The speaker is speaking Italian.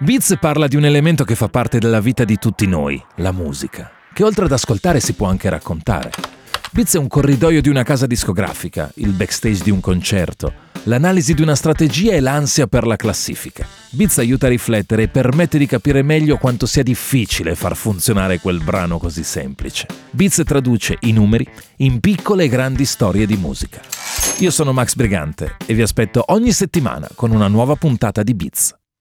Beats parla di un elemento che fa parte della vita di tutti noi, la musica, che oltre ad ascoltare si può anche raccontare. Beats è un corridoio di una casa discografica, il backstage di un concerto, l'analisi di una strategia e l'ansia per la classifica. Beats aiuta a riflettere e permette di capire meglio quanto sia difficile far funzionare quel brano così semplice. Beats traduce i numeri in piccole e grandi storie di musica. Io sono Max Brigante e vi aspetto ogni settimana con una nuova puntata di Beats.